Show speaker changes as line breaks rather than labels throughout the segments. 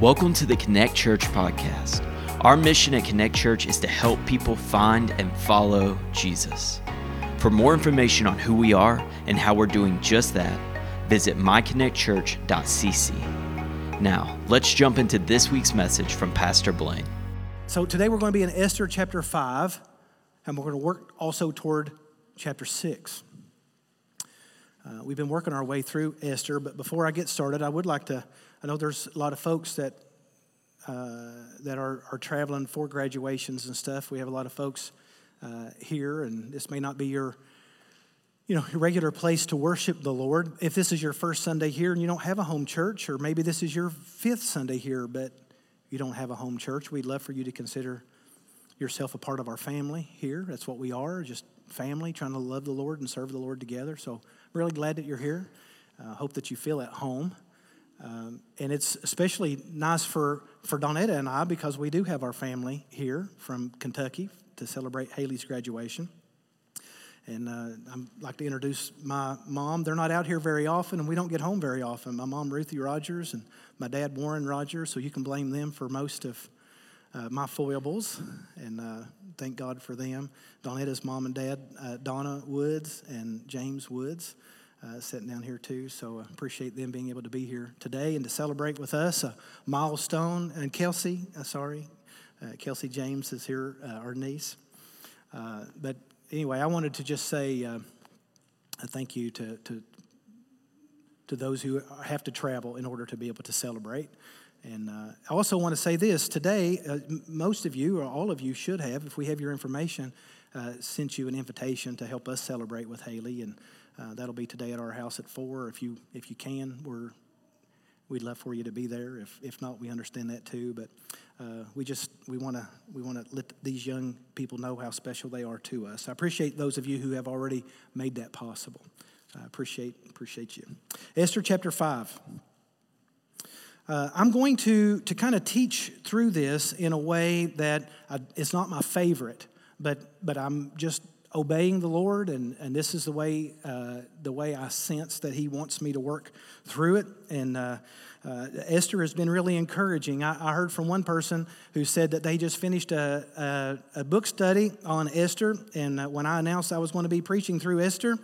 Welcome to the Connect Church podcast. Our mission at Connect Church is to help people find and follow Jesus. For more information on who we are and how we're doing just that, visit myconnectchurch.cc. Now, let's jump into this week's message from Pastor Blaine.
So today we're going to be in Esther chapter 5, and we're going to work also toward chapter 6. Uh, we've been working our way through Esther, but before I get started, I would like to I know there's a lot of folks that uh, that are, are traveling for graduations and stuff. We have a lot of folks uh, here, and this may not be your you know regular place to worship the Lord. If this is your first Sunday here and you don't have a home church, or maybe this is your fifth Sunday here, but you don't have a home church, we'd love for you to consider yourself a part of our family here. That's what we are, just family trying to love the Lord and serve the Lord together. So I'm really glad that you're here. I uh, hope that you feel at home. Um, and it's especially nice for, for Donetta and I because we do have our family here from Kentucky to celebrate Haley's graduation. And uh, I'd like to introduce my mom. They're not out here very often, and we don't get home very often. My mom, Ruthie Rogers, and my dad, Warren Rogers, so you can blame them for most of uh, my foibles, and uh, thank God for them. Donetta's mom and dad, uh, Donna Woods and James Woods uh, sitting down here too. So I appreciate them being able to be here today and to celebrate with us. A milestone and Kelsey, uh, sorry, uh, Kelsey James is here, uh, our niece. Uh, but anyway, I wanted to just say uh, a thank you to, to to those who have to travel in order to be able to celebrate. And uh, I also want to say this today, uh, most of you, or all of you, should have, if we have your information, uh, sent you an invitation to help us celebrate with Haley. And uh, that'll be today at our house at four. If you if you can, we're we'd love for you to be there. If if not, we understand that too. But uh, we just we want to we want to let these young people know how special they are to us. I appreciate those of you who have already made that possible. I appreciate appreciate you. Esther chapter five. Uh, I'm going to, to kind of teach through this in a way that I, it's not my favorite, but, but I'm just obeying the Lord, and, and this is the way uh, the way I sense that He wants me to work through it. And uh, uh, Esther has been really encouraging. I, I, heard from one person who said that they just finished a, a, a book study on Esther, and uh, when I announced I was going to be preaching through Esther,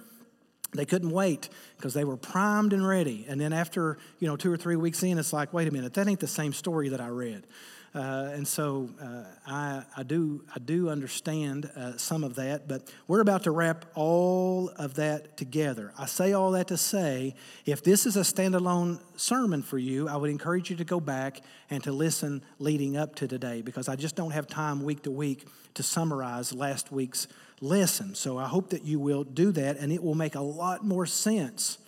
they couldn't wait because they were primed and ready. And then after you know two or three weeks in, it's like, wait a minute, that ain't the same story that I read. Uh, and so uh, I, I, do, I do understand uh, some of that, but we're about to wrap all of that together. I say all that to say if this is a standalone sermon for you, I would encourage you to go back and to listen leading up to today because I just don't have time week to week to summarize last week's lesson. So I hope that you will do that and it will make a lot more sense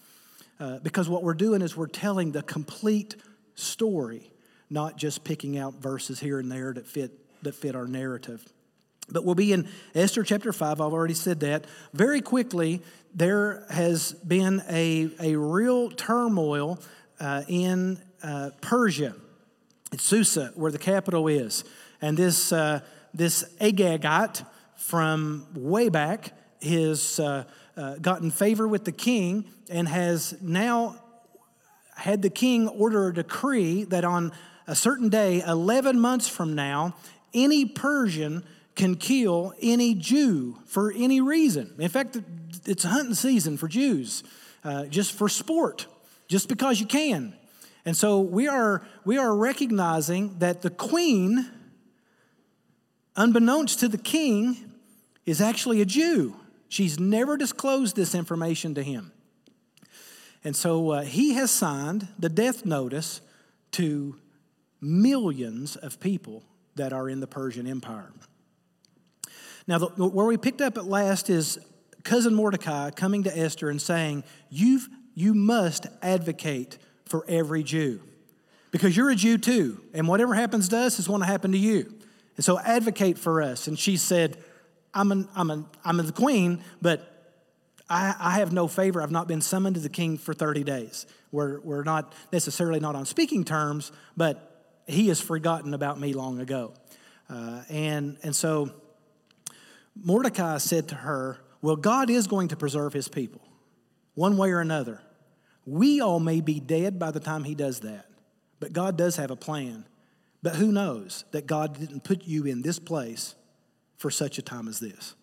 uh, because what we're doing is we're telling the complete story not just picking out verses here and there that fit, that fit our narrative. But we'll be in Esther chapter 5. I've already said that. Very quickly, there has been a, a real turmoil uh, in uh, Persia. It's Susa, where the capital is. And this, uh, this Agagite from way back has uh, uh, gotten favor with the king and has now had the king order a decree that on a certain day, 11 months from now, any Persian can kill any Jew for any reason. In fact, it's a hunting season for Jews, uh, just for sport, just because you can. And so we are, we are recognizing that the queen, unbeknownst to the king, is actually a Jew. She's never disclosed this information to him. And so uh, he has signed the death notice to millions of people that are in the Persian Empire. Now, the, where we picked up at last is cousin Mordecai coming to Esther and saying, You've, You must advocate for every Jew because you're a Jew too, and whatever happens to us is going to happen to you. And so advocate for us. And she said, I'm, an, I'm, an, I'm the queen, but I, I have no favor. I've not been summoned to the king for 30 days. We're, we're not necessarily not on speaking terms, but he has forgotten about me long ago. Uh, and, and so Mordecai said to her, Well, God is going to preserve his people, one way or another. We all may be dead by the time he does that, But God does have a plan. But who knows that God didn't put you in this place for such a time as this?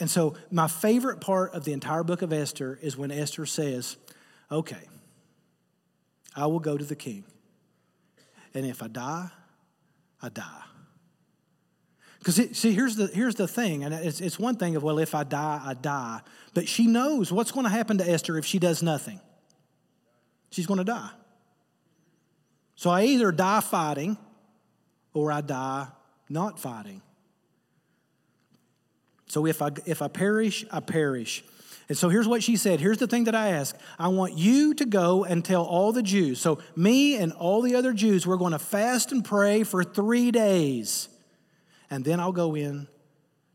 And so, my favorite part of the entire book of Esther is when Esther says, Okay, I will go to the king. And if I die, I die. Because see, here's the, here's the thing, and it's, it's one thing of, well, if I die, I die. But she knows what's going to happen to Esther if she does nothing. She's going to die. So I either die fighting or I die not fighting. So if I, if I perish, I perish. And so here's what she said. Here's the thing that I ask. I want you to go and tell all the Jews. So, me and all the other Jews, we're going to fast and pray for three days. And then I'll go in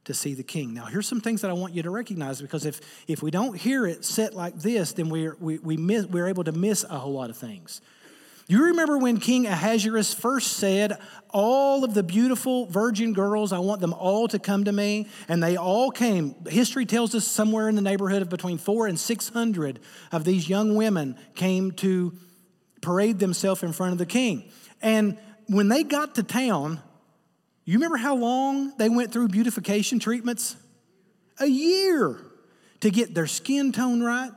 to see the king. Now, here's some things that I want you to recognize because if, if we don't hear it set like this, then we're, we, we miss, we're able to miss a whole lot of things. You remember when King Ahasuerus first said, All of the beautiful virgin girls, I want them all to come to me. And they all came. History tells us somewhere in the neighborhood of between four and 600 of these young women came to parade themselves in front of the king. And when they got to town, you remember how long they went through beautification treatments? A year to get their skin tone right,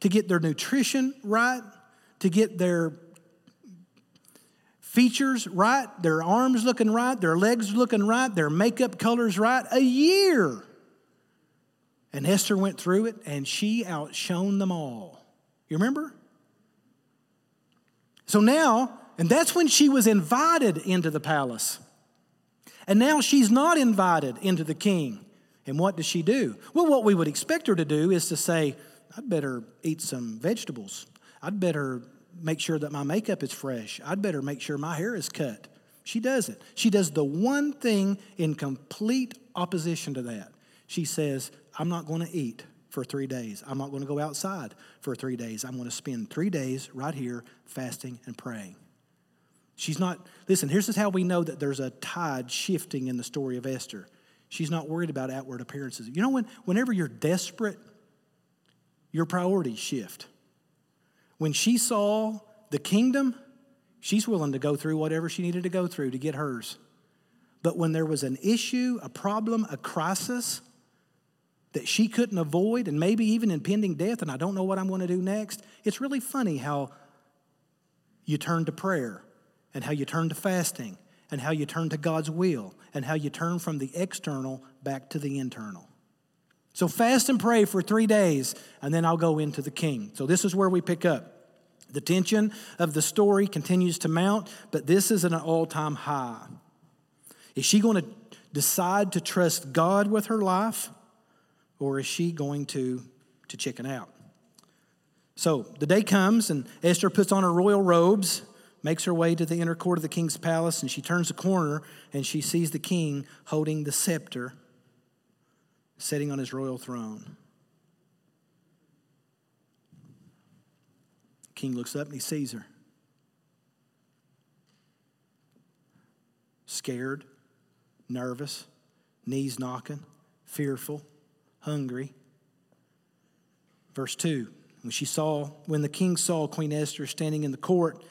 to get their nutrition right, to get their features right, their arms looking right, their legs looking right, their makeup colors right. A year. And Esther went through it and she outshone them all. You remember? So now, and that's when she was invited into the palace. And now she's not invited into the king. And what does she do? Well, what we would expect her to do is to say, I'd better eat some vegetables. I'd better make sure that my makeup is fresh. I'd better make sure my hair is cut. She doesn't. She does the one thing in complete opposition to that. She says, I'm not going to eat for three days. I'm not going to go outside for three days. I'm going to spend three days right here fasting and praying. She's not, listen, here's how we know that there's a tide shifting in the story of Esther. She's not worried about outward appearances. You know, when, whenever you're desperate, your priorities shift. When she saw the kingdom, she's willing to go through whatever she needed to go through to get hers. But when there was an issue, a problem, a crisis that she couldn't avoid, and maybe even impending death, and I don't know what I'm going to do next, it's really funny how you turn to prayer and how you turn to fasting and how you turn to God's will and how you turn from the external back to the internal. So fast and pray for three days, and then I'll go into the king. So this is where we pick up. The tension of the story continues to mount, but this is an all time high. Is she going to decide to trust God with her life, or is she going to, to chicken out? So the day comes, and Esther puts on her royal robes, makes her way to the inner court of the king's palace, and she turns the corner and she sees the king holding the scepter sitting on his royal throne. King looks up and he sees her. Scared, nervous, knees knocking, fearful, hungry. Verse 2 When she saw, when the king saw Queen Esther standing in the court,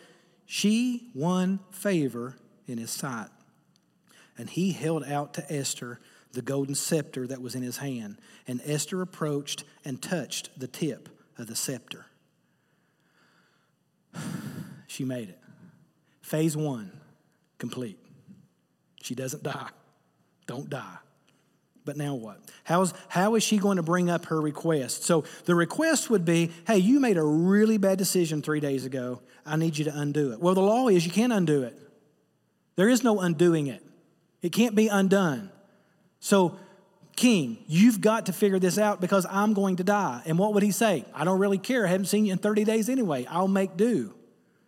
she won favor in his sight. And he held out to Esther the golden scepter that was in his hand. And Esther approached and touched the tip of the scepter. She made it. Phase one, complete. She doesn't die. Don't die. But now what? How's, how is she going to bring up her request? So the request would be hey, you made a really bad decision three days ago. I need you to undo it. Well, the law is you can't undo it, there is no undoing it, it can't be undone. So, King, you've got to figure this out because I'm going to die. And what would he say? I don't really care. I haven't seen you in 30 days anyway. I'll make do.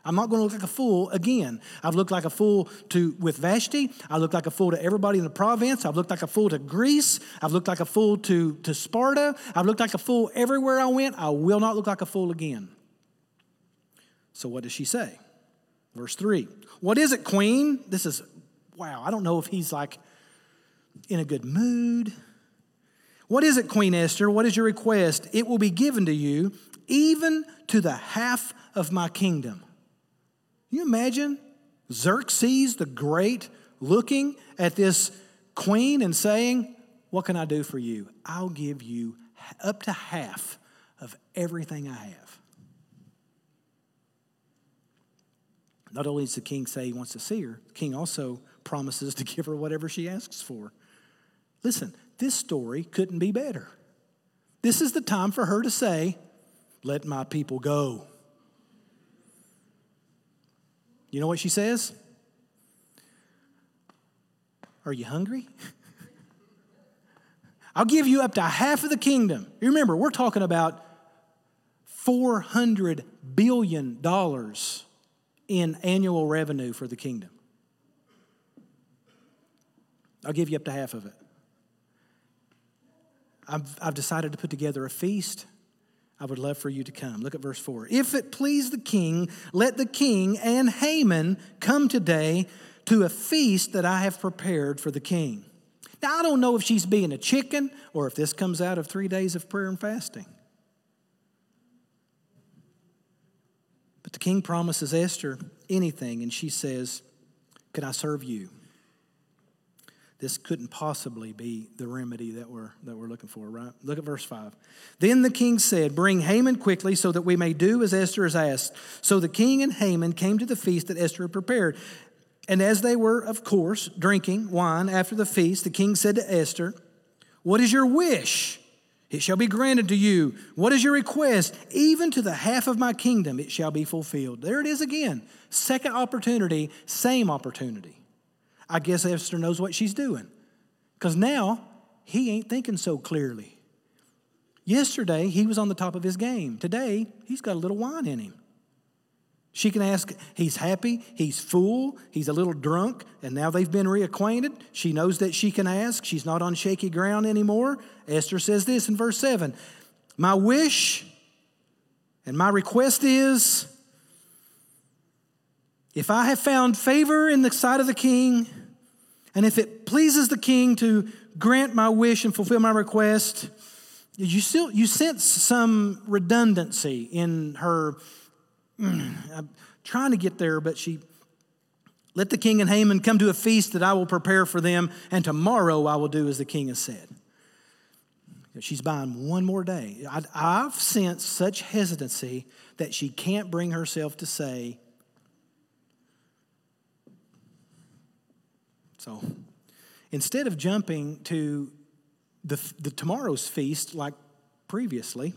I'm not going to look like a fool again. I've looked like a fool to with Vashti. I looked like a fool to everybody in the province. I've looked like a fool to Greece. I've looked like a fool to, to Sparta. I've looked like a fool everywhere I went. I will not look like a fool again. So what does she say? Verse 3. What is it, queen? This is wow. I don't know if he's like in a good mood. What is it, Queen Esther? What is your request? It will be given to you, even to the half of my kingdom. you imagine Xerxes the Great looking at this queen and saying, What can I do for you? I'll give you up to half of everything I have. Not only does the king say he wants to see her, the king also promises to give her whatever she asks for. Listen, this story couldn't be better. This is the time for her to say, Let my people go. You know what she says? Are you hungry? I'll give you up to half of the kingdom. You remember, we're talking about $400 billion in annual revenue for the kingdom. I'll give you up to half of it. I've, I've decided to put together a feast. I would love for you to come. Look at verse 4. If it please the king, let the king and Haman come today to a feast that I have prepared for the king. Now, I don't know if she's being a chicken or if this comes out of three days of prayer and fasting. But the king promises Esther anything, and she says, Can I serve you? This couldn't possibly be the remedy that we're, that we're looking for, right? Look at verse 5. Then the king said, Bring Haman quickly so that we may do as Esther has asked. So the king and Haman came to the feast that Esther had prepared. And as they were, of course, drinking wine after the feast, the king said to Esther, What is your wish? It shall be granted to you. What is your request? Even to the half of my kingdom it shall be fulfilled. There it is again. Second opportunity, same opportunity. I guess Esther knows what she's doing. Because now he ain't thinking so clearly. Yesterday he was on the top of his game. Today he's got a little wine in him. She can ask, he's happy, he's full, he's a little drunk, and now they've been reacquainted. She knows that she can ask. She's not on shaky ground anymore. Esther says this in verse 7 My wish and my request is if I have found favor in the sight of the king, and if it pleases the king to grant my wish and fulfill my request, you still you sense some redundancy in her I'm trying to get there, but she let the king and Haman come to a feast that I will prepare for them, and tomorrow I will do as the king has said. She's buying one more day. I, I've sensed such hesitancy that she can't bring herself to say, So instead of jumping to the, the tomorrow's feast like previously,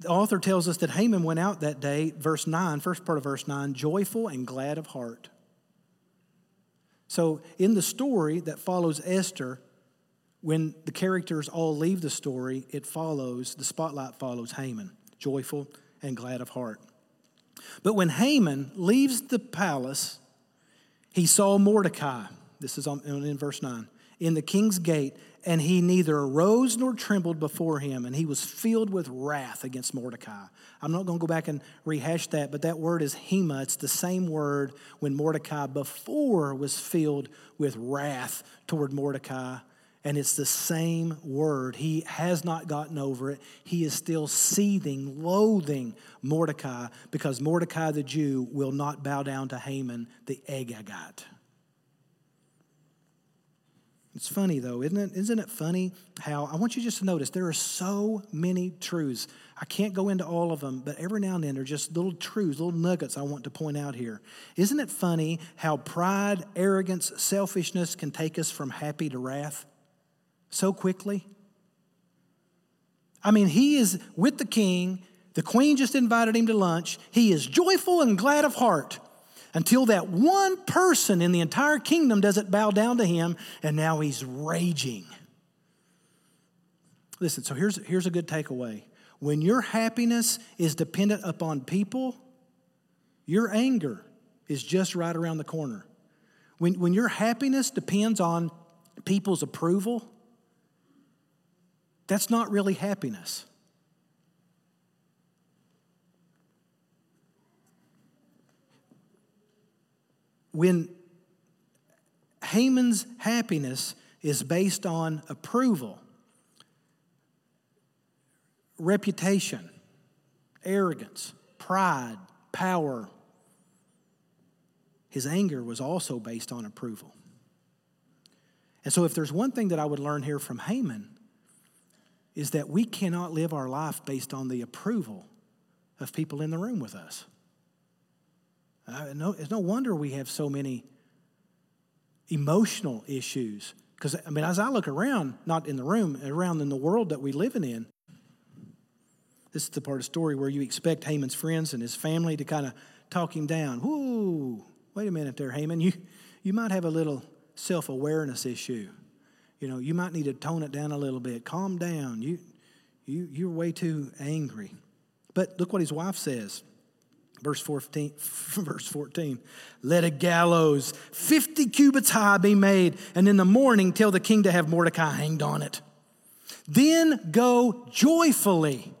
the author tells us that Haman went out that day, verse 9, first part of verse 9, joyful and glad of heart. So, in the story that follows Esther, when the characters all leave the story, it follows, the spotlight follows Haman, joyful and glad of heart. But when Haman leaves the palace, he saw Mordecai. This is on, in verse 9 in the king's gate, and he neither arose nor trembled before him, and he was filled with wrath against Mordecai. I'm not going to go back and rehash that, but that word is hema. It's the same word when Mordecai before was filled with wrath toward Mordecai. And it's the same word. He has not gotten over it. He is still seething, loathing Mordecai because Mordecai the Jew will not bow down to Haman the Agagite. It's funny though, isn't it? Isn't it funny how I want you just to notice there are so many truths. I can't go into all of them, but every now and then there are just little truths, little nuggets I want to point out here. Isn't it funny how pride, arrogance, selfishness can take us from happy to wrath so quickly? I mean, he is with the king. The queen just invited him to lunch. He is joyful and glad of heart until that one person in the entire kingdom doesn't bow down to him, and now he's raging. Listen, so here's, here's a good takeaway. When your happiness is dependent upon people, your anger is just right around the corner. When, when your happiness depends on people's approval, that's not really happiness. when Haman's happiness is based on approval, reputation, arrogance, pride, power. His anger was also based on approval. And so, if there's one thing that I would learn here from Haman, is that we cannot live our life based on the approval of people in the room with us. Uh, no, it's no wonder we have so many emotional issues. Because, I mean, as I look around, not in the room, around in the world that we live in, this is the part of the story where you expect Haman's friends and his family to kind of talk him down. Whoa, wait a minute there, Haman. You, you might have a little self awareness issue. You know, you might need to tone it down a little bit. Calm down. You, you, you're way too angry. But look what his wife says. Verse 14, verse 14, let a gallows 50 cubits high be made, and in the morning tell the king to have Mordecai hanged on it. Then go joyfully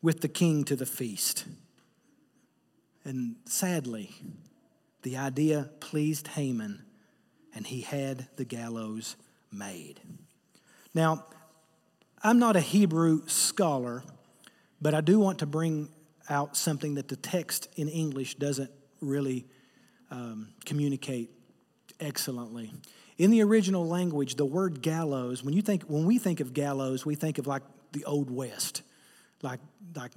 with the king to the feast. And sadly, the idea pleased Haman, and he had the gallows made. Now, I'm not a Hebrew scholar, but I do want to bring out something that the text in English doesn't really um, communicate excellently. In the original language, the word gallows, when you think when we think of gallows, we think of like the old west, like like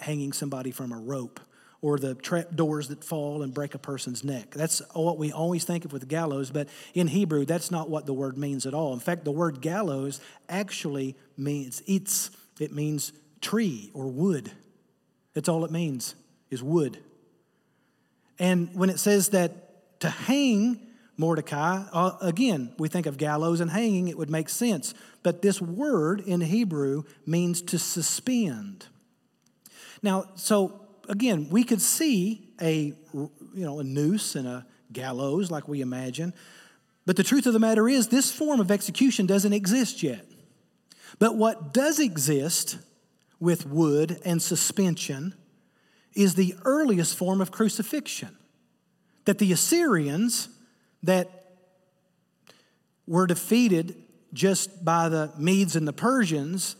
hanging somebody from a rope or the trap doors that fall and break a person's neck. That's what we always think of with gallows, but in Hebrew, that's not what the word means at all. In fact, the word gallows actually means it's it means tree or wood. That's all it means is wood. And when it says that to hang Mordecai, uh, again, we think of gallows and hanging, it would make sense. But this word in Hebrew means to suspend. Now, so again, we could see a, you know, a noose and a gallows like we imagine. But the truth of the matter is, this form of execution doesn't exist yet. But what does exist with wood and suspension is the earliest form of crucifixion. That the Assyrians that were defeated just by the Medes and the Persians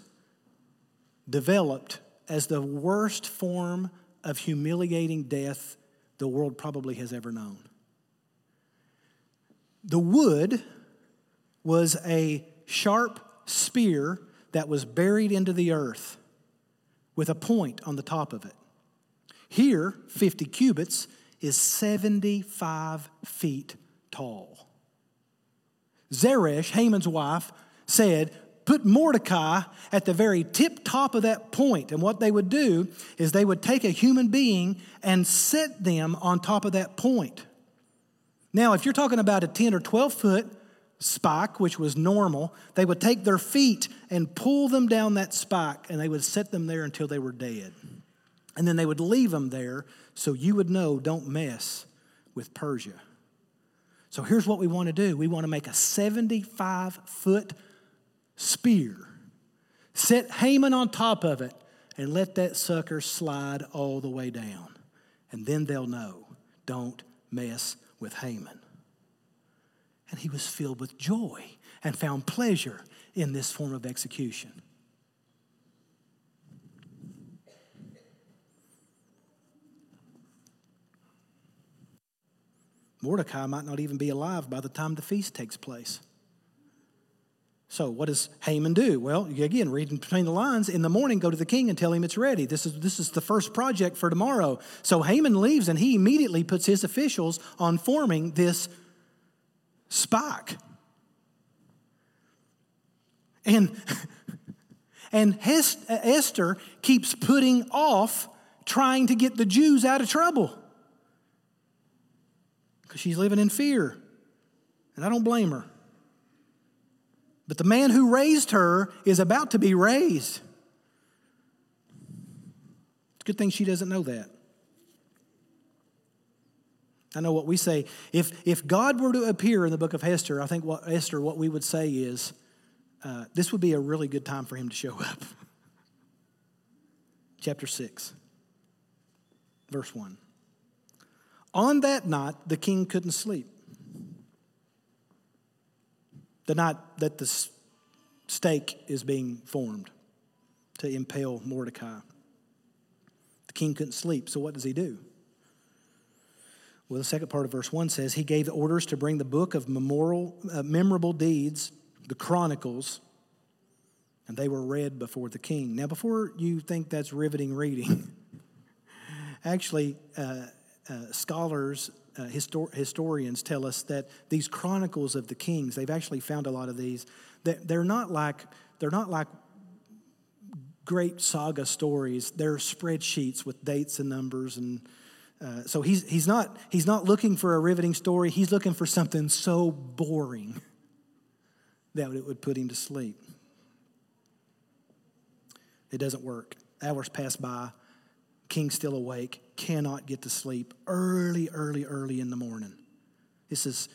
developed as the worst form of humiliating death the world probably has ever known. The wood was a sharp spear that was buried into the earth with a point on the top of it. Here, 50 cubits is 75 feet tall. Zeresh, Haman's wife, said, Put Mordecai at the very tip top of that point. And what they would do is they would take a human being and set them on top of that point. Now, if you're talking about a 10 or 12 foot spike, which was normal, they would take their feet and pull them down that spike and they would set them there until they were dead. And then they would leave them there so you would know don't mess with Persia. So here's what we want to do we want to make a 75 foot spear, set Haman on top of it, and let that sucker slide all the way down. And then they'll know don't mess with Haman. And he was filled with joy and found pleasure in this form of execution. Mordecai might not even be alive by the time the feast takes place. So, what does Haman do? Well, again, reading between the lines, in the morning, go to the king and tell him it's ready. This is, this is the first project for tomorrow. So, Haman leaves and he immediately puts his officials on forming this spike. And, and Esther keeps putting off trying to get the Jews out of trouble because she's living in fear. And I don't blame her. But the man who raised her is about to be raised. It's a good thing she doesn't know that. I know what we say. If, if God were to appear in the book of Esther, I think what Esther, what we would say is, uh, this would be a really good time for him to show up. Chapter 6, verse 1. On that night, the king couldn't sleep the night that the stake is being formed to impale Mordecai. The king couldn't sleep, so what does he do? Well, the second part of verse 1 says, He gave orders to bring the book of memorial, uh, memorable deeds, the Chronicles, and they were read before the king. Now, before you think that's riveting reading, actually, uh, uh, scholars, uh, histor- historians tell us that these chronicles of the kings, they've actually found a lot of these, that they're not like, they're not like great saga stories. They're spreadsheets with dates and numbers and uh, so he's, he's, not, he's not looking for a riveting story. He's looking for something so boring that it would put him to sleep. It doesn't work. Hours pass by. King's still awake, cannot get to sleep early, early, early in the morning. This is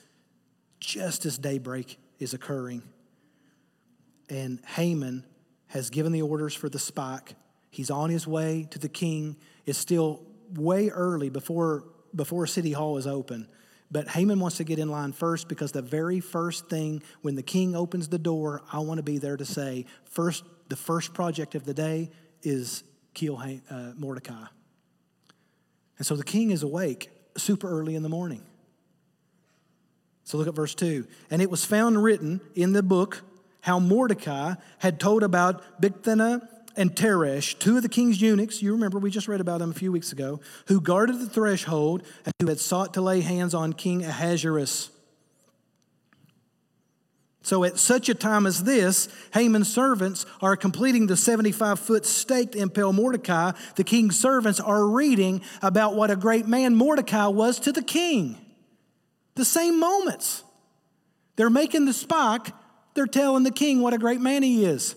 just as daybreak is occurring. And Haman has given the orders for the spike. He's on his way to the king. It's still way early before, before City Hall is open. But Haman wants to get in line first because the very first thing when the king opens the door, I want to be there to say, first, the first project of the day is kill uh, Mordecai. And so the king is awake super early in the morning. So look at verse 2. And it was found written in the book how Mordecai had told about Bigthana and Teresh, two of the king's eunuchs, you remember we just read about them a few weeks ago, who guarded the threshold and who had sought to lay hands on King Ahasuerus. So at such a time as this, Haman's servants are completing the 75 foot stake to impale Mordecai. The king's servants are reading about what a great man Mordecai was to the king. The same moments. They're making the spike, they're telling the king what a great man he is.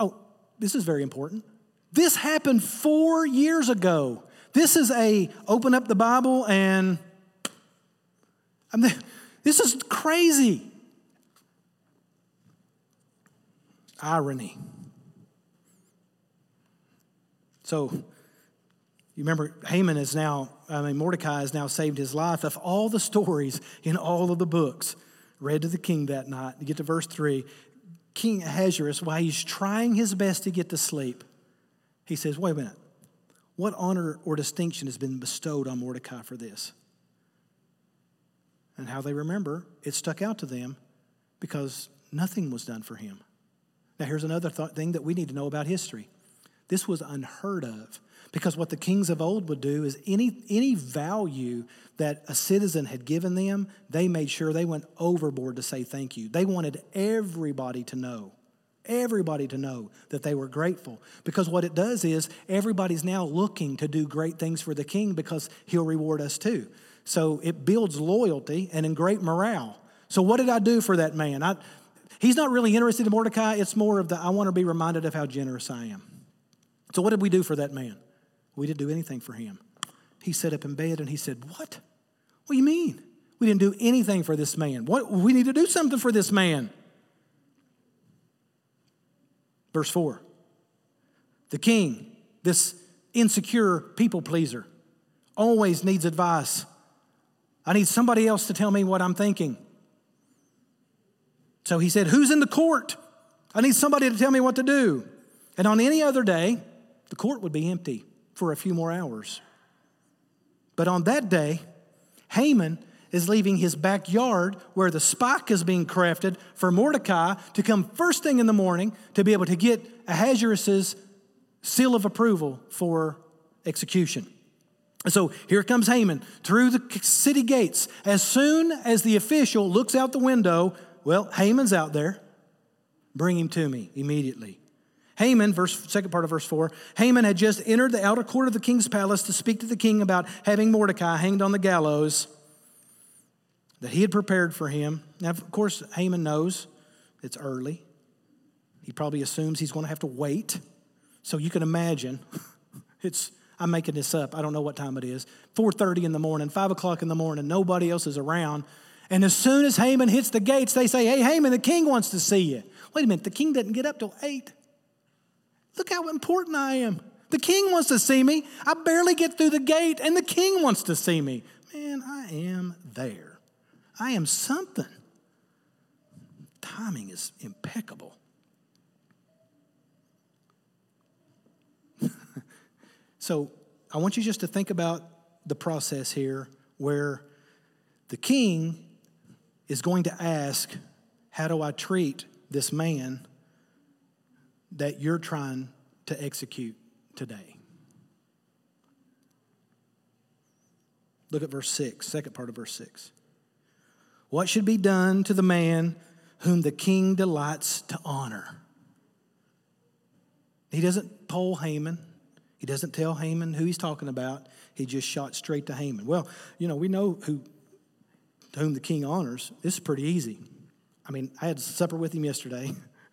Oh, this is very important. This happened four years ago. This is a open up the Bible and I mean, this is crazy. Irony. So, you remember Haman is now, I mean, Mordecai has now saved his life. Of all the stories in all of the books read to the king that night, you get to verse 3, King Ahasuerus, while he's trying his best to get to sleep, he says, Wait a minute, what honor or distinction has been bestowed on Mordecai for this? And how they remember, it stuck out to them because nothing was done for him. Now, here's another th- thing that we need to know about history. This was unheard of because what the kings of old would do is any, any value that a citizen had given them, they made sure they went overboard to say thank you. They wanted everybody to know, everybody to know that they were grateful. Because what it does is everybody's now looking to do great things for the king because he'll reward us too. So it builds loyalty and in great morale. So, what did I do for that man? I, He's not really interested in Mordecai. It's more of the, I want to be reminded of how generous I am. So, what did we do for that man? We didn't do anything for him. He sat up in bed and he said, What? What do you mean? We didn't do anything for this man. What? We need to do something for this man. Verse 4 The king, this insecure people pleaser, always needs advice. I need somebody else to tell me what I'm thinking. So he said, Who's in the court? I need somebody to tell me what to do. And on any other day, the court would be empty for a few more hours. But on that day, Haman is leaving his backyard where the spike is being crafted for Mordecai to come first thing in the morning to be able to get Ahasuerus' seal of approval for execution. So here comes Haman through the city gates. As soon as the official looks out the window, well, Haman's out there. Bring him to me immediately. Haman, verse second part of verse 4, Haman had just entered the outer court of the king's palace to speak to the king about having Mordecai hanged on the gallows that he had prepared for him. Now, of course, Haman knows it's early. He probably assumes he's going to have to wait. So you can imagine, it's I'm making this up. I don't know what time it is. 4:30 in the morning, 5 o'clock in the morning. Nobody else is around. And as soon as Haman hits the gates, they say, Hey, Haman, the king wants to see you. Wait a minute, the king doesn't get up till 8. Look how important I am. The king wants to see me. I barely get through the gate, and the king wants to see me. Man, I am there. I am something. Timing is impeccable. So I want you just to think about the process here where the king is going to ask, How do I treat this man that you're trying to execute today? Look at verse 6, second part of verse 6. What should be done to the man whom the king delights to honor? He doesn't poll Haman. He doesn't tell Haman who he's talking about. He just shot straight to Haman. Well, you know, we know who to whom the king honors. This is pretty easy. I mean, I had supper with him yesterday.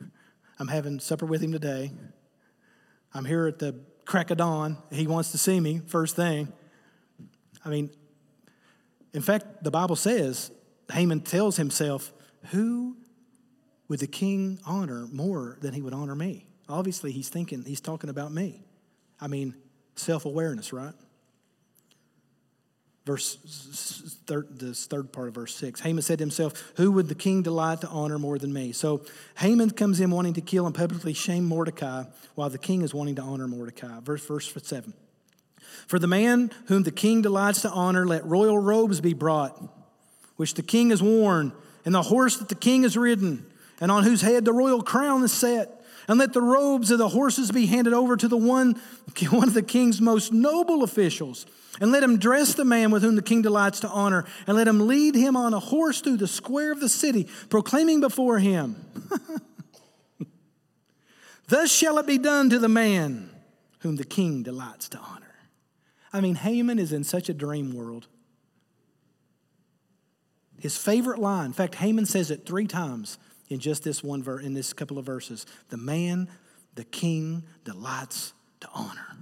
I'm having supper with him today. I'm here at the crack of dawn. He wants to see me first thing. I mean, in fact, the Bible says, Haman tells himself, Who would the king honor more than he would honor me? Obviously, he's thinking, he's talking about me. I mean, self awareness, right? Verse this third part of verse six. Haman said to himself, Who would the king delight to honor more than me? So Haman comes in wanting to kill and publicly shame Mordecai, while the king is wanting to honor Mordecai. Verse, verse seven. For the man whom the king delights to honor, let royal robes be brought, which the king has worn, and the horse that the king has ridden, and on whose head the royal crown is set. And let the robes of the horses be handed over to the one, one of the king's most noble officials. And let him dress the man with whom the king delights to honor, and let him lead him on a horse through the square of the city, proclaiming before him, Thus shall it be done to the man whom the king delights to honor. I mean, Haman is in such a dream world. His favorite line, in fact, Haman says it three times in just this one verse, in this couple of verses. The man, the king delights to honor.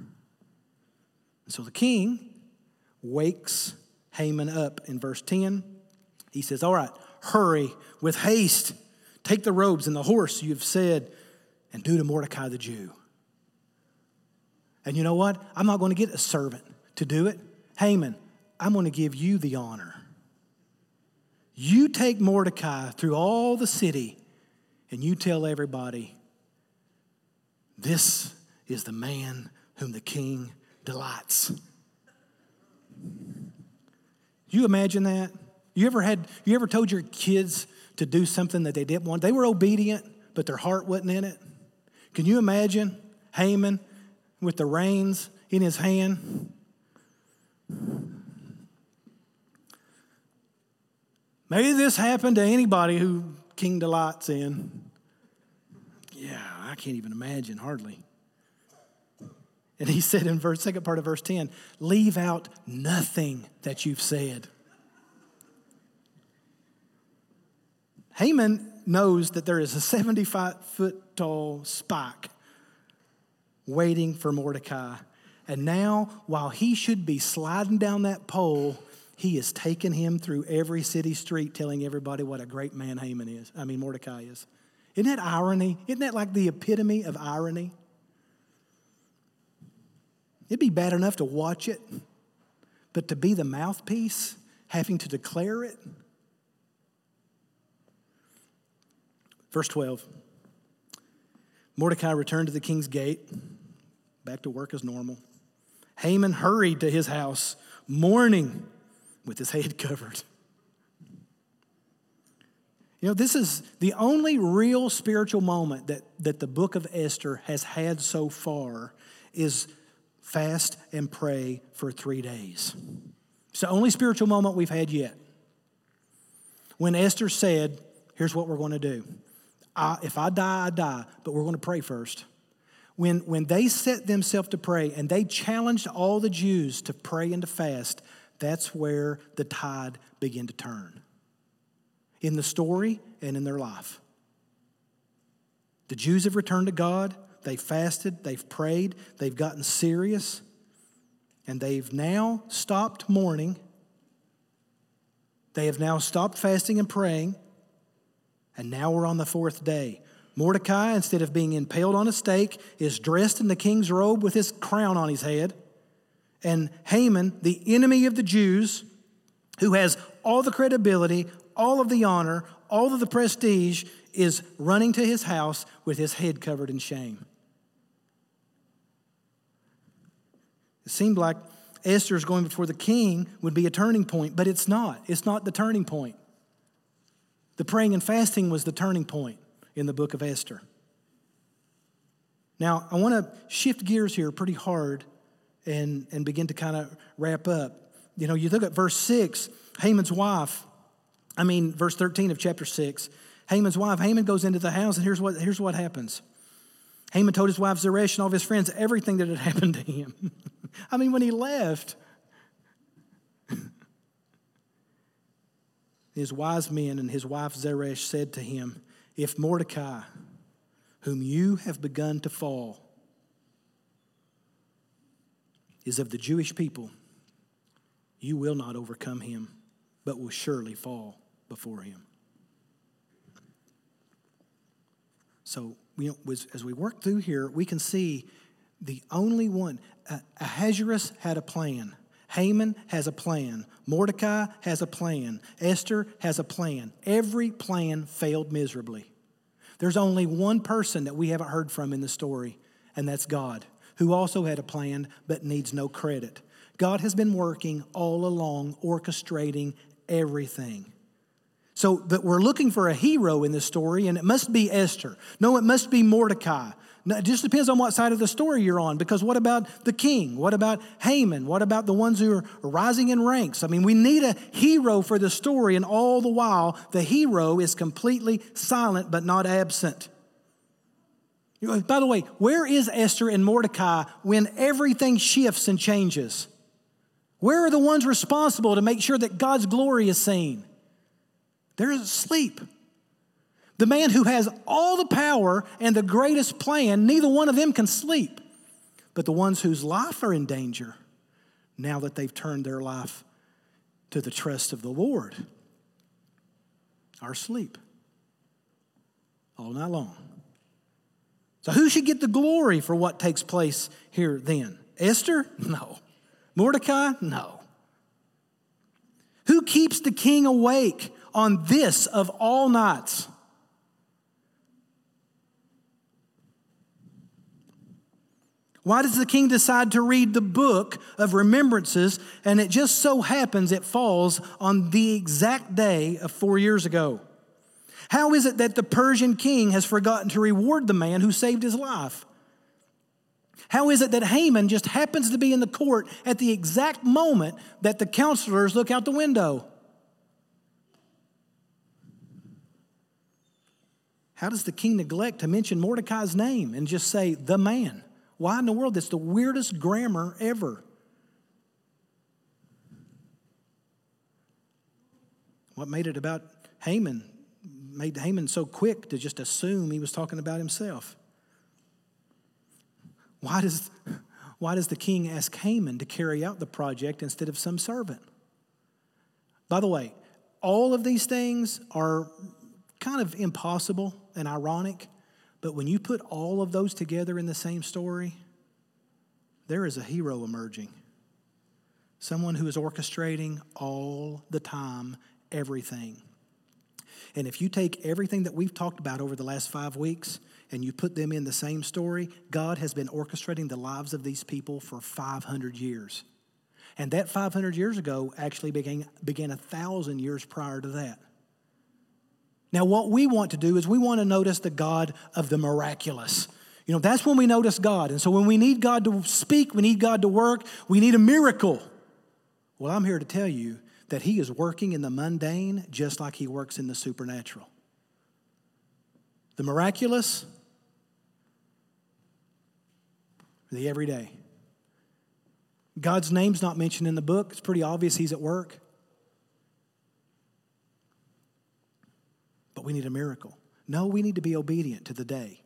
And so the king wakes Haman up in verse 10. He says, All right, hurry with haste. Take the robes and the horse you've said, and do to Mordecai the Jew. And you know what? I'm not going to get a servant to do it. Haman, I'm going to give you the honor. You take Mordecai through all the city and you tell everybody, this is the man whom the king delights. You imagine that? You ever had you ever told your kids to do something that they didn't want? They were obedient, but their heart wasn't in it. Can you imagine Haman with the reins in his hand? Maybe this happened to anybody who King delights in. Yeah, I can't even imagine, hardly. And he said in verse second part of verse 10, leave out nothing that you've said. Haman knows that there is a 75 foot tall spike waiting for Mordecai and now, while he should be sliding down that pole, he is taking him through every city street telling everybody what a great man Haman is. I mean, Mordecai is. Isn't that irony? Isn't that like the epitome of irony? It'd be bad enough to watch it, but to be the mouthpiece, having to declare it. Verse 12 Mordecai returned to the king's gate, back to work as normal. Haman hurried to his house, mourning with his head covered. You know, this is the only real spiritual moment that, that the book of Esther has had so far is fast and pray for three days. It's the only spiritual moment we've had yet. When Esther said, Here's what we're going to do. I, if I die, I die, but we're going to pray first when, when they set themselves to pray and they challenged all the Jews to pray and to fast, that's where the tide began to turn in the story and in their life. The Jews have returned to God. They've fasted, they've prayed, they've gotten serious, and they've now stopped mourning. They have now stopped fasting and praying, and now we're on the fourth day. Mordecai, instead of being impaled on a stake, is dressed in the king's robe with his crown on his head. And Haman, the enemy of the Jews, who has all the credibility, all of the honor, all of the prestige, is running to his house with his head covered in shame. It seemed like Esther's going before the king would be a turning point, but it's not. It's not the turning point. The praying and fasting was the turning point in the book of Esther. Now, I want to shift gears here pretty hard and, and begin to kind of wrap up. You know, you look at verse 6, Haman's wife, I mean, verse 13 of chapter 6, Haman's wife, Haman goes into the house, and here's what, here's what happens. Haman told his wife Zeresh and all of his friends everything that had happened to him. I mean, when he left, his wise men and his wife Zeresh said to him, If Mordecai, whom you have begun to fall, is of the Jewish people, you will not overcome him, but will surely fall before him. So, you know, as we work through here, we can see the only one. Uh, Ahasuerus had a plan. Haman has a plan. Mordecai has a plan. Esther has a plan. Every plan failed miserably. There's only one person that we haven't heard from in the story, and that's God, who also had a plan but needs no credit. God has been working all along, orchestrating everything. So, but we're looking for a hero in this story, and it must be Esther. No, it must be Mordecai. Now, it just depends on what side of the story you're on, because what about the king? What about Haman? What about the ones who are rising in ranks? I mean, we need a hero for the story, and all the while, the hero is completely silent but not absent. By the way, where is Esther and Mordecai when everything shifts and changes? Where are the ones responsible to make sure that God's glory is seen? They're asleep. The man who has all the power and the greatest plan, neither one of them can sleep. But the ones whose life are in danger, now that they've turned their life to the trust of the Lord, are asleep all night long. So, who should get the glory for what takes place here then? Esther? No. Mordecai? No. Who keeps the king awake on this of all nights. Why does the king decide to read the book of remembrances and it just so happens it falls on the exact day of four years ago? How is it that the Persian king has forgotten to reward the man who saved his life? How is it that Haman just happens to be in the court at the exact moment that the counselors look out the window? How does the king neglect to mention Mordecai's name and just say the man? Why in the world? That's the weirdest grammar ever. What made it about Haman made Haman so quick to just assume he was talking about himself? Why does, why does the king ask Haman to carry out the project instead of some servant? By the way, all of these things are kind of impossible and ironic, but when you put all of those together in the same story, there is a hero emerging. Someone who is orchestrating all the time, everything. And if you take everything that we've talked about over the last five weeks and you put them in the same story, God has been orchestrating the lives of these people for 500 years. And that 500 years ago actually began, began a thousand years prior to that. Now, what we want to do is we want to notice the God of the miraculous. You know, that's when we notice God. And so when we need God to speak, we need God to work, we need a miracle. Well, I'm here to tell you that He is working in the mundane just like He works in the supernatural. The miraculous, the everyday. God's name's not mentioned in the book. It's pretty obvious He's at work. but we need a miracle. No, we need to be obedient to the day.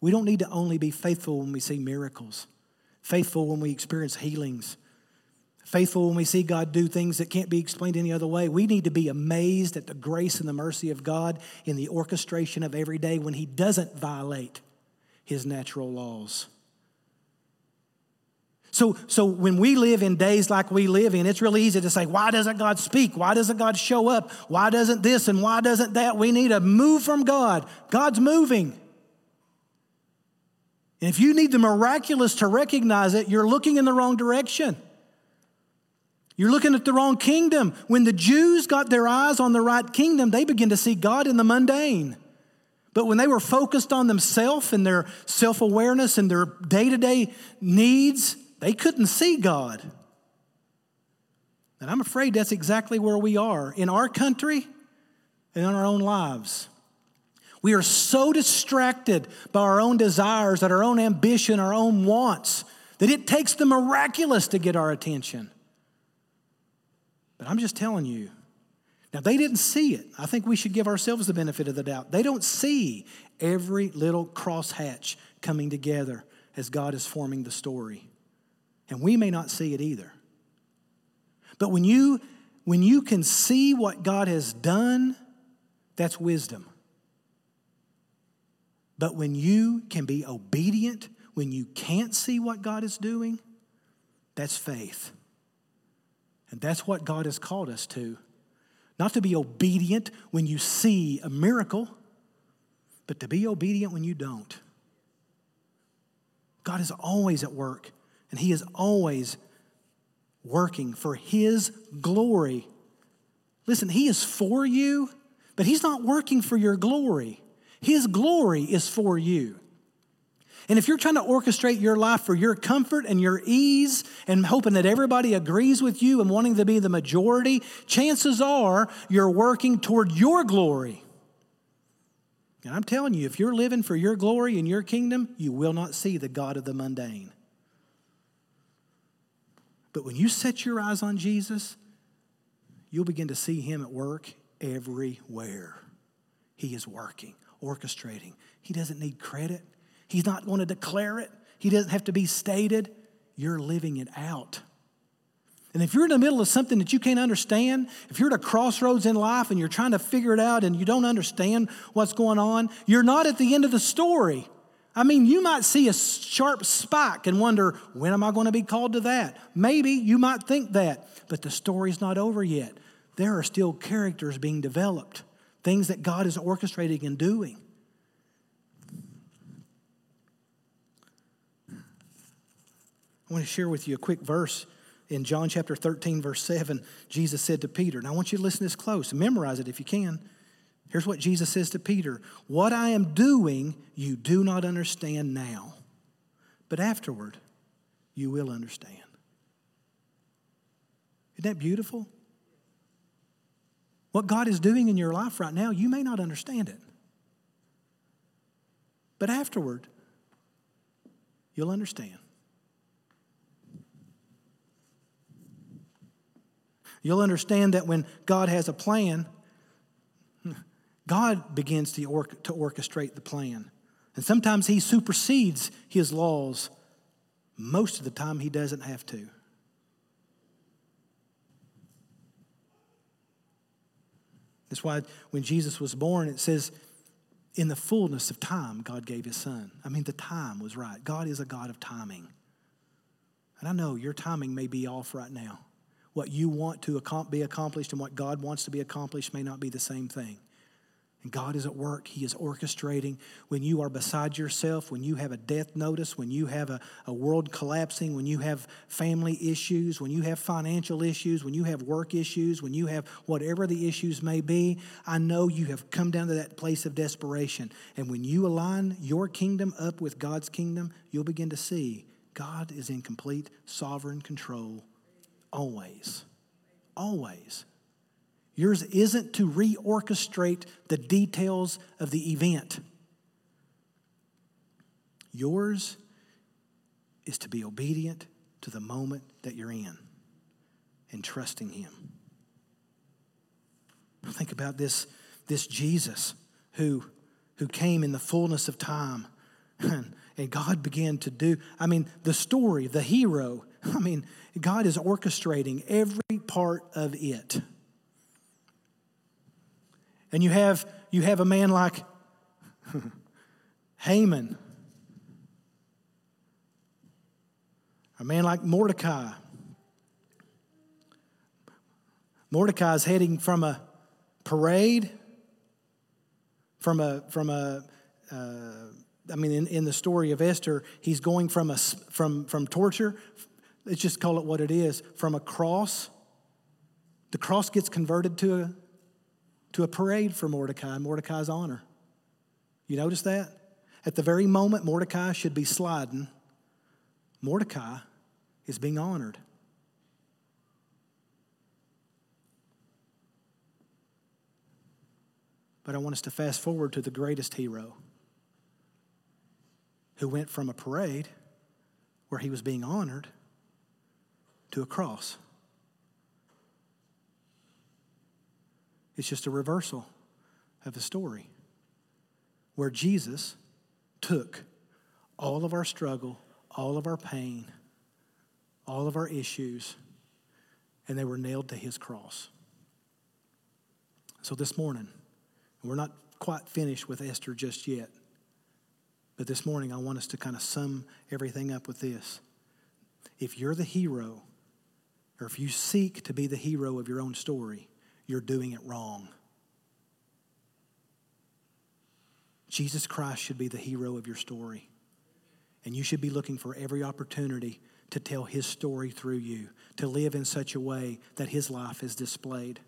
We don't need to only be faithful when we see miracles, faithful when we experience healings, faithful when we see God do things that can't be explained any other way. We need to be amazed at the grace and the mercy of God in the orchestration of every day when He doesn't violate His natural laws. So, so when we live in days like we live in, it's really easy to say, why doesn't God speak? Why doesn't God show up? Why doesn't this and why doesn't that? We need to move from God. God's moving. And if you need the miraculous to recognize it, you're looking in the wrong direction. You're looking at the wrong kingdom. When the Jews got their eyes on the right kingdom, they began to see God in the mundane. But when they were focused on themselves and their self awareness and their day to day needs, they couldn't see God. And I'm afraid that's exactly where we are in our country and in our own lives. We are so distracted by our own desires, our own ambition, our own wants, that it takes the miraculous to get our attention. But I'm just telling you, now they didn't see it. I think we should give ourselves the benefit of the doubt. They don't see every little crosshatch coming together as God is forming the story. And we may not see it either. But when you when you can see what God has done, that's wisdom. But when you can be obedient, when you can't see what God is doing, that's faith. And that's what God has called us to. Not to be obedient when you see a miracle, but to be obedient when you don't. God is always at work, and He is always working for His glory. Listen, He is for you, but He's not working for your glory. His glory is for you. And if you're trying to orchestrate your life for your comfort and your ease and hoping that everybody agrees with you and wanting to be the majority, chances are you're working toward your glory. And I'm telling you, if you're living for your glory and your kingdom, you will not see the God of the mundane. But when you set your eyes on Jesus, you'll begin to see him at work everywhere. He is working orchestrating. He doesn't need credit, He's not going to declare it, He doesn't have to be stated. You're living it out. And if you're in the middle of something that you can't understand, if you're at a crossroads in life and you're trying to figure it out and you don't understand what's going on, you're not at the end of the story. I mean, you might see a sharp spike and wonder, when am I going to be called to that? Maybe you might think that, but the story's not over yet. There are still characters being developed things that God is orchestrating and doing. I want to share with you a quick verse in John chapter 13, verse 7. Jesus said to Peter, and I want you to listen this close memorize it if you can. Here's what Jesus says to Peter What I am doing, you do not understand now, but afterward, you will understand. Isn't that beautiful? What God is doing in your life right now, you may not understand it. But afterward, you'll understand. You'll understand that when God has a plan, God begins to, or- to orchestrate the plan. And sometimes He supersedes His laws. Most of the time, He doesn't have to. That's why when Jesus was born, it says, in the fullness of time, God gave his son. I mean, the time was right. God is a God of timing. And I know your timing may be off right now. What you want to be accomplished and what God wants to be accomplished may not be the same thing. And God is at work. He is orchestrating. When you are beside yourself, when you have a death notice, when you have a, a world collapsing, when you have family issues, when you have financial issues, when you have work issues, when you have whatever the issues may be, I know you have come down to that place of desperation. And when you align your kingdom up with God's kingdom, you'll begin to see God is in complete sovereign control always. Always. Yours isn't to reorchestrate the details of the event. Yours is to be obedient to the moment that you're in and trusting Him. Think about this, this Jesus who, who came in the fullness of time and God began to do. I mean, the story, the hero, I mean, God is orchestrating every part of it. And you have, you have a man like Haman, a man like Mordecai. Mordecai is heading from a parade, from a, from a uh, I mean, in, in the story of Esther, he's going from, a, from, from torture, let's just call it what it is, from a cross. The cross gets converted to a, to a parade for Mordecai, Mordecai's honor. You notice that? At the very moment Mordecai should be sliding, Mordecai is being honored. But I want us to fast forward to the greatest hero who went from a parade where he was being honored to a cross. It's just a reversal of the story where Jesus took all of our struggle, all of our pain, all of our issues, and they were nailed to his cross. So this morning, we're not quite finished with Esther just yet, but this morning I want us to kind of sum everything up with this. If you're the hero, or if you seek to be the hero of your own story, you're doing it wrong. Jesus Christ should be the hero of your story. And you should be looking for every opportunity to tell his story through you, to live in such a way that his life is displayed.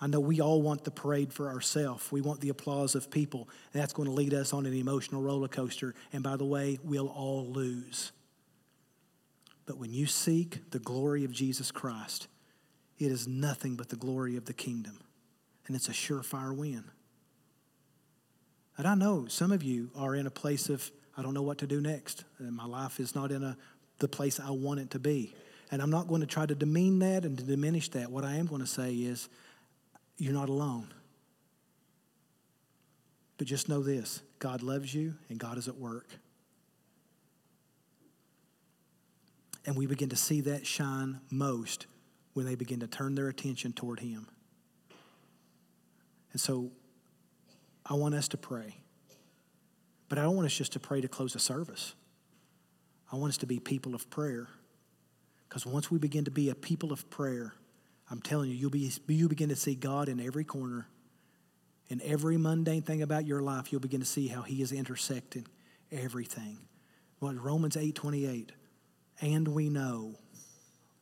I know we all want the parade for ourselves. We want the applause of people. That's going to lead us on an emotional roller coaster. And by the way, we'll all lose. But when you seek the glory of Jesus Christ, it is nothing but the glory of the kingdom. And it's a surefire win. And I know some of you are in a place of, I don't know what to do next. And my life is not in a, the place I want it to be. And I'm not going to try to demean that and to diminish that. What I am going to say is, you're not alone. But just know this God loves you and God is at work. And we begin to see that shine most when they begin to turn their attention toward Him. And so I want us to pray. But I don't want us just to pray to close a service. I want us to be people of prayer. Because once we begin to be a people of prayer, I'm telling you, you'll be, you begin to see God in every corner. In every mundane thing about your life, you'll begin to see how He is intersecting everything. What Romans 8 28. And we know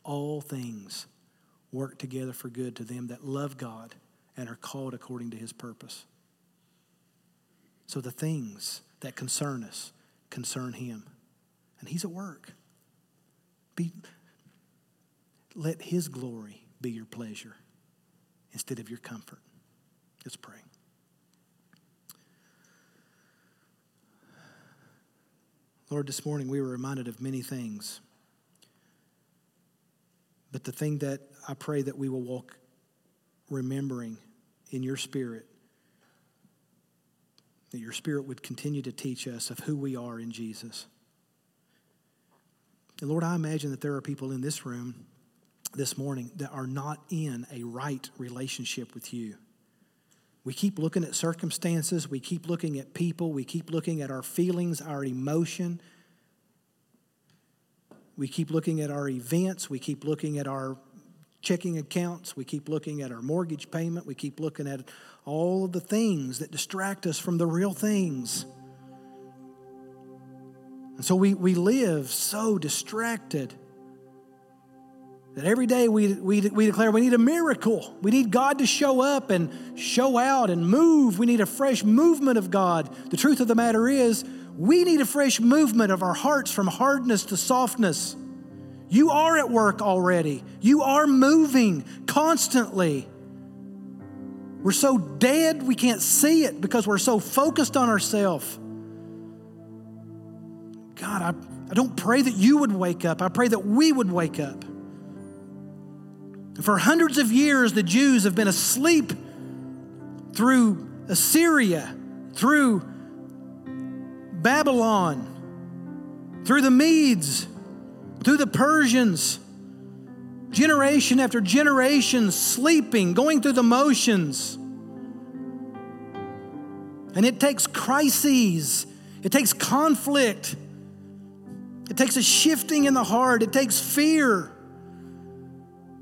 all things work together for good to them that love God and are called according to His purpose. So the things that concern us concern Him. And He's at work. Be, let His glory be your pleasure instead of your comfort. Let's pray. Lord, this morning we were reminded of many things. But the thing that I pray that we will walk remembering in your spirit, that your spirit would continue to teach us of who we are in Jesus. And Lord, I imagine that there are people in this room this morning that are not in a right relationship with you. We keep looking at circumstances, we keep looking at people, we keep looking at our feelings, our emotion. We keep looking at our events, we keep looking at our checking accounts, we keep looking at our mortgage payment, we keep looking at all of the things that distract us from the real things. And so we, we live so distracted that every day we, we, we declare we need a miracle. We need God to show up and show out and move. We need a fresh movement of God. The truth of the matter is, we need a fresh movement of our hearts from hardness to softness. You are at work already, you are moving constantly. We're so dead we can't see it because we're so focused on ourselves. God, I, I don't pray that you would wake up, I pray that we would wake up. For hundreds of years, the Jews have been asleep through Assyria, through Babylon, through the Medes, through the Persians, generation after generation, sleeping, going through the motions. And it takes crises, it takes conflict, it takes a shifting in the heart, it takes fear.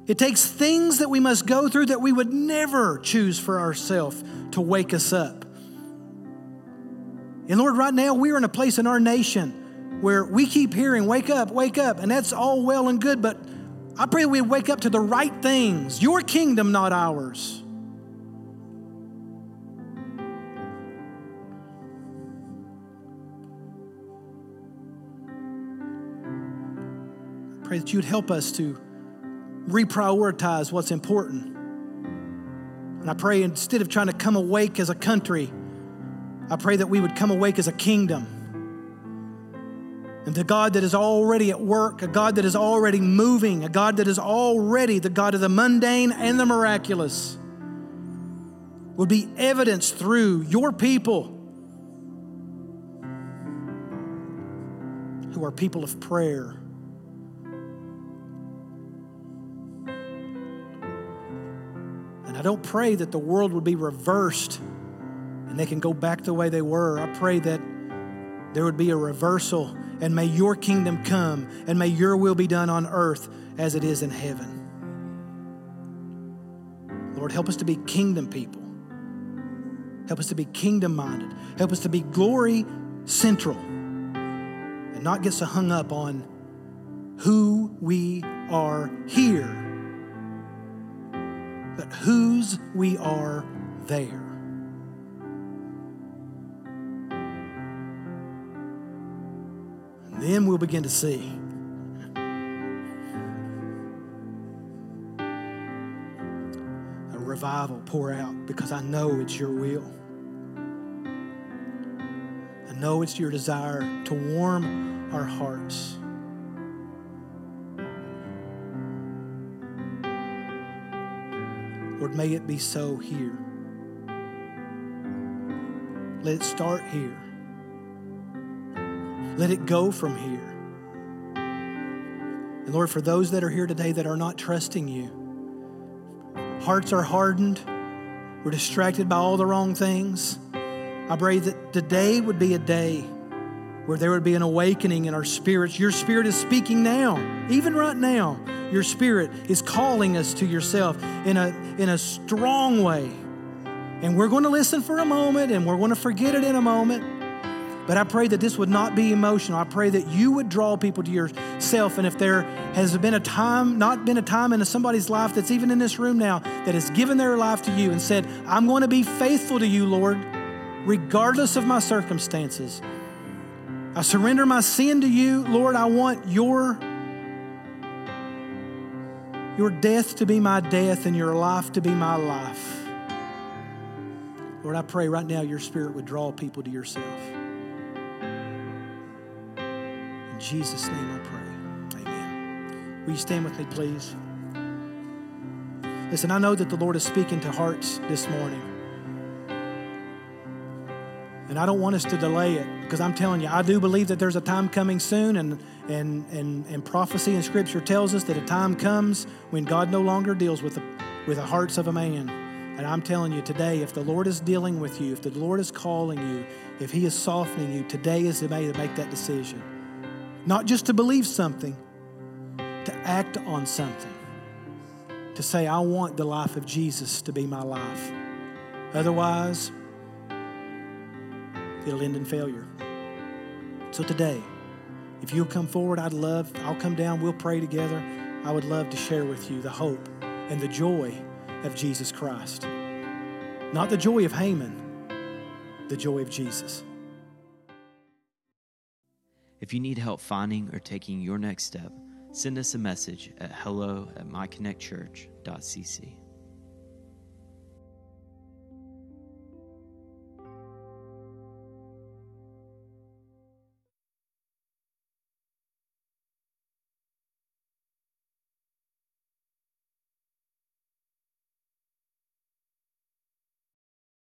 It takes things that we must go through that we would never choose for ourselves to wake us up. And Lord, right now we're in a place in our nation where we keep hearing, wake up, wake up, and that's all well and good, but I pray we wake up to the right things, your kingdom, not ours. I pray that you'd help us to reprioritize what's important. And I pray instead of trying to come awake as a country, I pray that we would come awake as a kingdom. And the God that is already at work, a God that is already moving, a God that is already the God of the mundane and the miraculous, would be evidenced through your people who are people of prayer I don't pray that the world would be reversed and they can go back the way they were. I pray that there would be a reversal and may your kingdom come and may your will be done on earth as it is in heaven. Lord, help us to be kingdom people. Help us to be kingdom minded. Help us to be glory central and not get so hung up on who we are here but whose we are there. And then we'll begin to see. a Revival pour out because I know it's your will. I know it's your desire to warm our hearts Lord, may it be so here. Let it start here. Let it go from here. And Lord, for those that are here today that are not trusting you, hearts are hardened, we're distracted by all the wrong things. I pray that today would be a day where there would be an awakening in our spirits. Your spirit is speaking now, even right now. Your spirit is calling us to yourself in a, in a strong way. And we're going to listen for a moment and we're going to forget it in a moment. But I pray that this would not be emotional. I pray that you would draw people to yourself. And if there has been a time, not been a time in somebody's life that's even in this room now, that has given their life to you and said, I'm going to be faithful to you, Lord, regardless of my circumstances. I surrender my sin to you. Lord, I want your your death to be my death and your life to be my life. Lord, I pray right now your spirit would draw people to yourself. In Jesus' name I pray. Amen. Will you stand with me, please? Listen, I know that the Lord is speaking to hearts this morning. And I don't want us to delay it because I'm telling you, I do believe that there's a time coming soon, and, and, and, and prophecy in Scripture tells us that a time comes when God no longer deals with the, with the hearts of a man. And I'm telling you today, if the Lord is dealing with you, if the Lord is calling you, if He is softening you, today is the day to make that decision. Not just to believe something, to act on something. To say, I want the life of Jesus to be my life. Otherwise, it'll end in failure. So today, if you'll come forward, I'd love, I'll come down, we'll pray together. I would love to share with you the hope and the joy of Jesus Christ. Not the joy of Haman, the joy of Jesus.
If you need help finding or taking your next step, send us a message at hello at myconnectchurch.cc.